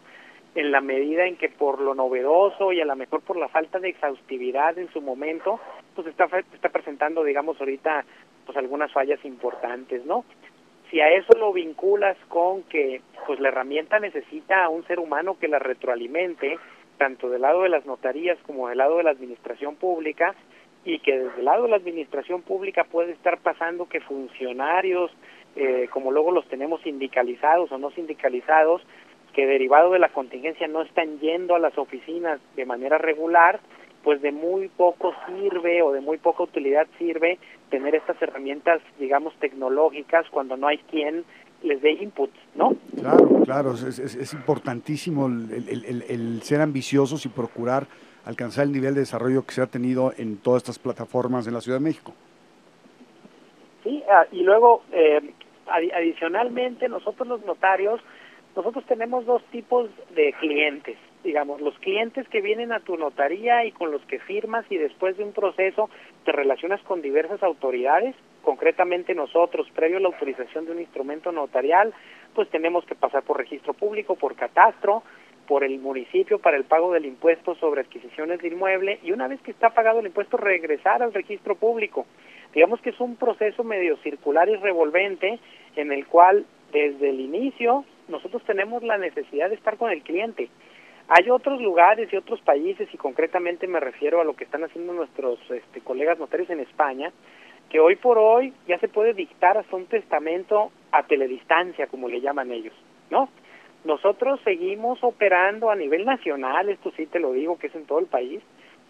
en la medida en que por lo novedoso y a lo mejor por la falta de exhaustividad en su momento pues está está presentando digamos ahorita pues algunas fallas importantes no si a eso lo vinculas con que pues la herramienta necesita a un ser humano que la retroalimente tanto del lado de las notarías como del lado de la administración pública y que desde el lado de la administración pública puede estar pasando que funcionarios eh, como luego los tenemos sindicalizados o no sindicalizados, que derivado de la contingencia no están yendo a las oficinas de manera regular, pues de muy poco sirve o de muy poca utilidad sirve tener estas herramientas, digamos, tecnológicas cuando no hay quien les dé input, ¿no? Claro, claro, es, importantísimo el, ser ambiciosos y procurar alcanzar el nivel de desarrollo que se ha tenido en todas estas plataformas en la Ciudad de México. Sí, ah, y luego, eh, adicionalmente, nosotros los notarios, nosotros tenemos dos tipos de clientes digamos, los clientes que vienen a tu notaría y con los que firmas y después de un proceso te relacionas con diversas autoridades, concretamente nosotros, previo a la autorización de un instrumento notarial, pues tenemos que pasar por registro público, por catastro, por el municipio para el pago del impuesto sobre adquisiciones de inmueble y una vez que está pagado el impuesto regresar al registro público. Digamos que es un proceso medio circular y revolvente en el cual desde el inicio nosotros tenemos la necesidad de estar con el cliente. Hay otros lugares y otros países, y concretamente me refiero a lo que están haciendo nuestros este, colegas notarios en España, que hoy por hoy ya se puede dictar hasta un testamento a teledistancia, como le llaman ellos, ¿no? Nosotros seguimos operando a nivel nacional, esto sí te lo digo, que es en todo el país,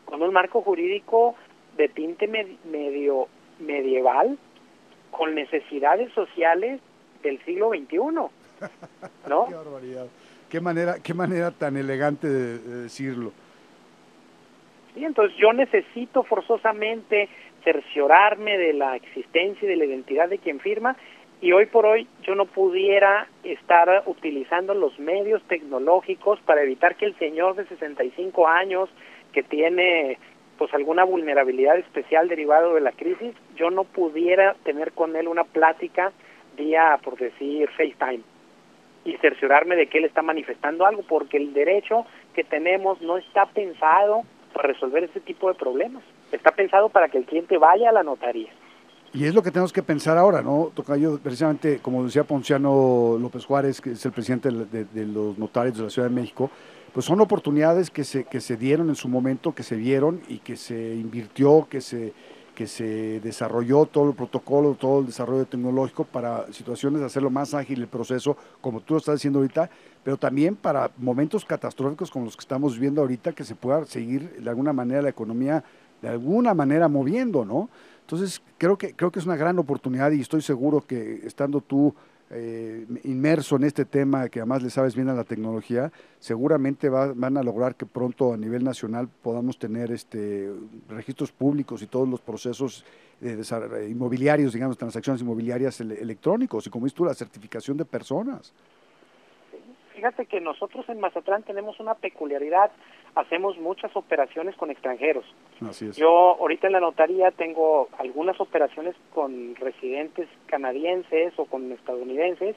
con un marco jurídico de tinte medio medieval, con necesidades sociales del siglo XXI, ¿no? Qué barbaridad. Qué manera, qué manera tan elegante de, decirlo. Sí, entonces yo necesito forzosamente cerciorarme de la existencia y de la identidad de quien firma y hoy por hoy yo no pudiera estar utilizando los medios tecnológicos para evitar que el señor de 65 años que tiene pues alguna vulnerabilidad especial derivado de la crisis, yo no pudiera tener con él una plática vía, por decir, FaceTime y cerciorarme de que él está manifestando algo, porque el derecho que tenemos no está pensado para resolver ese tipo de problemas, está pensado para que el cliente vaya a la notaría. Y es lo que tenemos que pensar ahora, ¿no? Tocayo, precisamente, como decía Ponciano López Juárez, que es el presidente de, de, los notarios de la Ciudad de México, pues son oportunidades que se, que se dieron en su momento, que se vieron y que se invirtió, que se que se desarrolló todo el protocolo, todo el desarrollo tecnológico para situaciones de hacerlo más ágil el proceso, como tú lo estás diciendo ahorita, pero también para momentos catastróficos como los que estamos viviendo ahorita, que se pueda seguir de alguna manera la economía de alguna manera moviendo, ¿no? Entonces, creo que, creo que es una gran oportunidad y estoy seguro que estando tú eh, inmerso en este tema, que además le sabes bien a la tecnología, seguramente van a lograr que pronto a nivel nacional podamos tener este, registros públicos y todos los procesos inmobiliarios, digamos, transacciones inmobiliarias electrónicos y como dices tú, la certificación de personas. Fíjate que nosotros en Mazatlán tenemos una peculiaridad, hacemos muchas operaciones con extranjeros. Yo ahorita en la notaría tengo algunas operaciones con residentes canadienses o con estadounidenses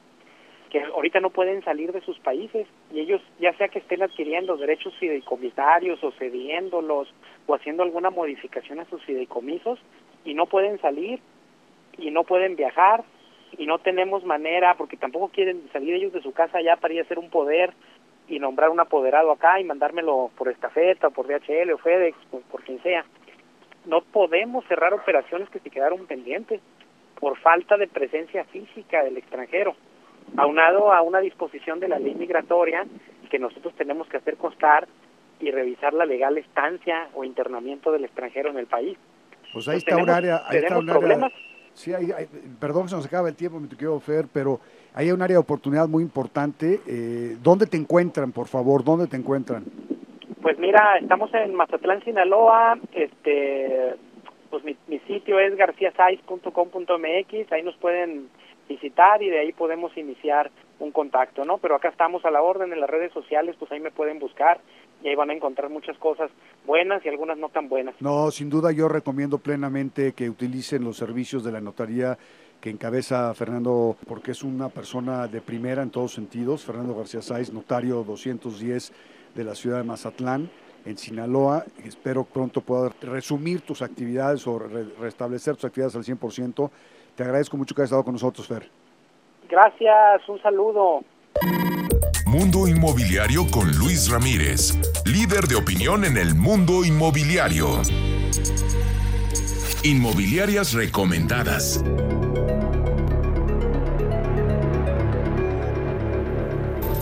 que ahorita no pueden salir de sus países y ellos ya sea que estén adquiriendo derechos fideicomisarios o cediéndolos o haciendo alguna modificación a sus fideicomisos y no pueden salir y no pueden viajar y no tenemos manera, porque tampoco quieren salir ellos de su casa ya para ir a hacer un poder y nombrar un apoderado acá y mandármelo por estafeta, por DHL o FedEx, por, por quien sea. No podemos cerrar operaciones que se quedaron pendientes por falta de presencia física del extranjero, aunado a una disposición de la ley migratoria que nosotros tenemos que hacer constar y revisar la legal estancia o internamiento del extranjero en el país. Pues ahí está un área, ahí está un área, Sí, hay, perdón que se nos acaba el tiempo, mi querido Fer, pero hay un área de oportunidad muy importante. Eh, ¿Dónde te encuentran, por favor? ¿Dónde te encuentran? Pues mira, estamos en Mazatlán, Sinaloa. Este, pues mi, sitio es garciasais.com.mx. Ahí nos pueden visitar y de ahí podemos iniciar un contacto, ¿no? Pero acá estamos a la orden en las redes sociales, pues ahí me pueden buscar y ahí van a encontrar muchas cosas buenas y algunas no tan buenas. No, sin duda yo recomiendo plenamente que utilicen los servicios de la notaría que encabeza Fernando, porque es una persona de primera en todos sentidos, Fernando García Sáiz, notario 210 de la ciudad de Mazatlán, en Sinaloa. Espero pronto pueda resumir tus actividades o restablecer tus actividades al 100%. Te agradezco mucho que hayas estado con nosotros, Fer. Gracias, un saludo. Mundo Inmobiliario con Luis Ramírez, líder de opinión en el mundo inmobiliario. Inmobiliarias recomendadas.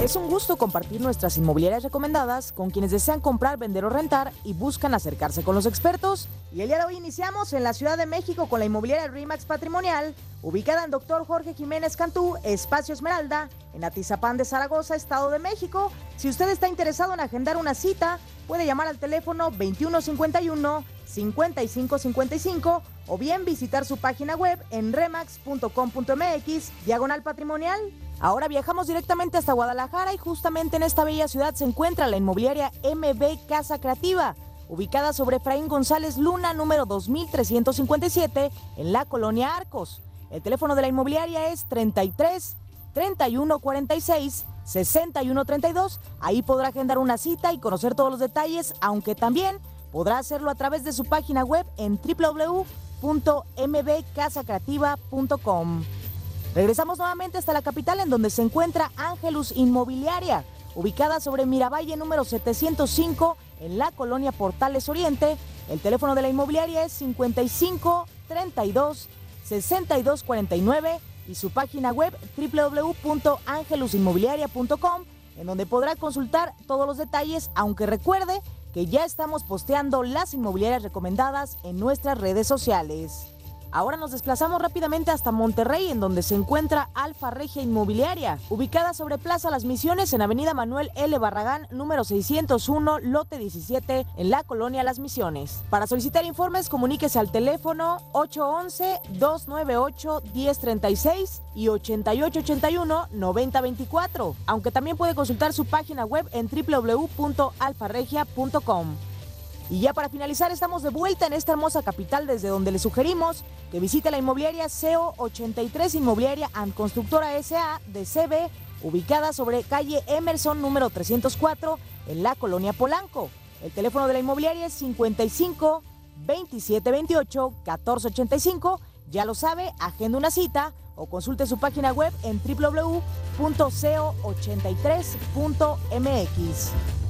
Es un gusto compartir nuestras inmobiliarias recomendadas con quienes desean comprar, vender o rentar y buscan acercarse con los expertos. Y el día de hoy iniciamos en la Ciudad de México con la inmobiliaria Remax Patrimonial, ubicada en Doctor Jorge Jiménez Cantú, Espacio Esmeralda, en Atizapán de Zaragoza, Estado de México. Si usted está interesado en agendar una cita, puede llamar al teléfono 2151 5555 o bien visitar su página web en remax.com.mx, diagonal patrimonial. Ahora viajamos directamente hasta Guadalajara y justamente en esta bella ciudad se encuentra la inmobiliaria MB Casa Creativa, ubicada sobre Efraín González Luna, número 2357, en la colonia Arcos. El teléfono de la inmobiliaria es 33 31 46 61 32. Ahí podrá agendar una cita y conocer todos los detalles, aunque también podrá hacerlo a través de su página web en www.mbcasacreativa.com. Regresamos nuevamente hasta la capital en donde se encuentra Ángelus Inmobiliaria, ubicada sobre Miravalle número 705 en la colonia Portales Oriente. El teléfono de la inmobiliaria es 55 32 62 49 y su página web www.angelusinmobiliaria.com en donde podrá consultar todos los detalles, aunque recuerde que ya estamos posteando las inmobiliarias recomendadas en nuestras redes sociales. Ahora nos desplazamos rápidamente hasta Monterrey, en donde se encuentra Alfa Regia Inmobiliaria, ubicada sobre Plaza Las Misiones en Avenida Manuel L. Barragán, número 601, lote 17, en la colonia Las Misiones. Para solicitar informes, comuníquese al teléfono 811-298-1036 y 8881-9024, aunque también puede consultar su página web en www.alfaregia.com. Y ya para finalizar, estamos de vuelta en esta hermosa capital desde donde le sugerimos que visite la inmobiliaria CO 83 Inmobiliaria and Constructora SA de CB, ubicada sobre calle Emerson número 304 en la colonia Polanco. El teléfono de la inmobiliaria es 55 27 28 14 85. Ya lo sabe, agenda una cita o consulte su página web en www.co83.mx.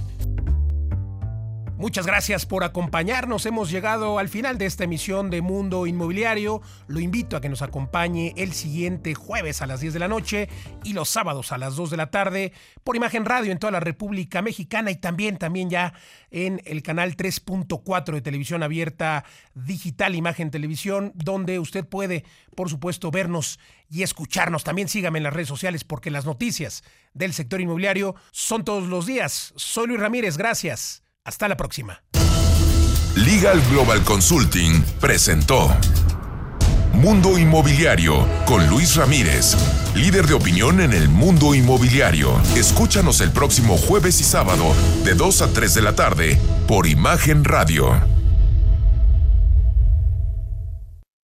Muchas gracias por acompañarnos. Hemos llegado al final de esta emisión de Mundo Inmobiliario. Lo invito a que nos acompañe el siguiente jueves a las 10 de la noche y los sábados a las 2 de la tarde por Imagen Radio en toda la República Mexicana y también, también ya en el canal 3.4 de televisión abierta digital Imagen Televisión, donde usted puede, por supuesto, vernos y escucharnos. También sígame en las redes sociales porque las noticias del sector inmobiliario son todos los días. Soy Luis Ramírez, gracias. Hasta la próxima. Legal Global Consulting presentó Mundo Inmobiliario con Luis Ramírez, líder de opinión en el mundo inmobiliario. Escúchanos el próximo jueves y sábado de 2 a 3 de la tarde por Imagen Radio.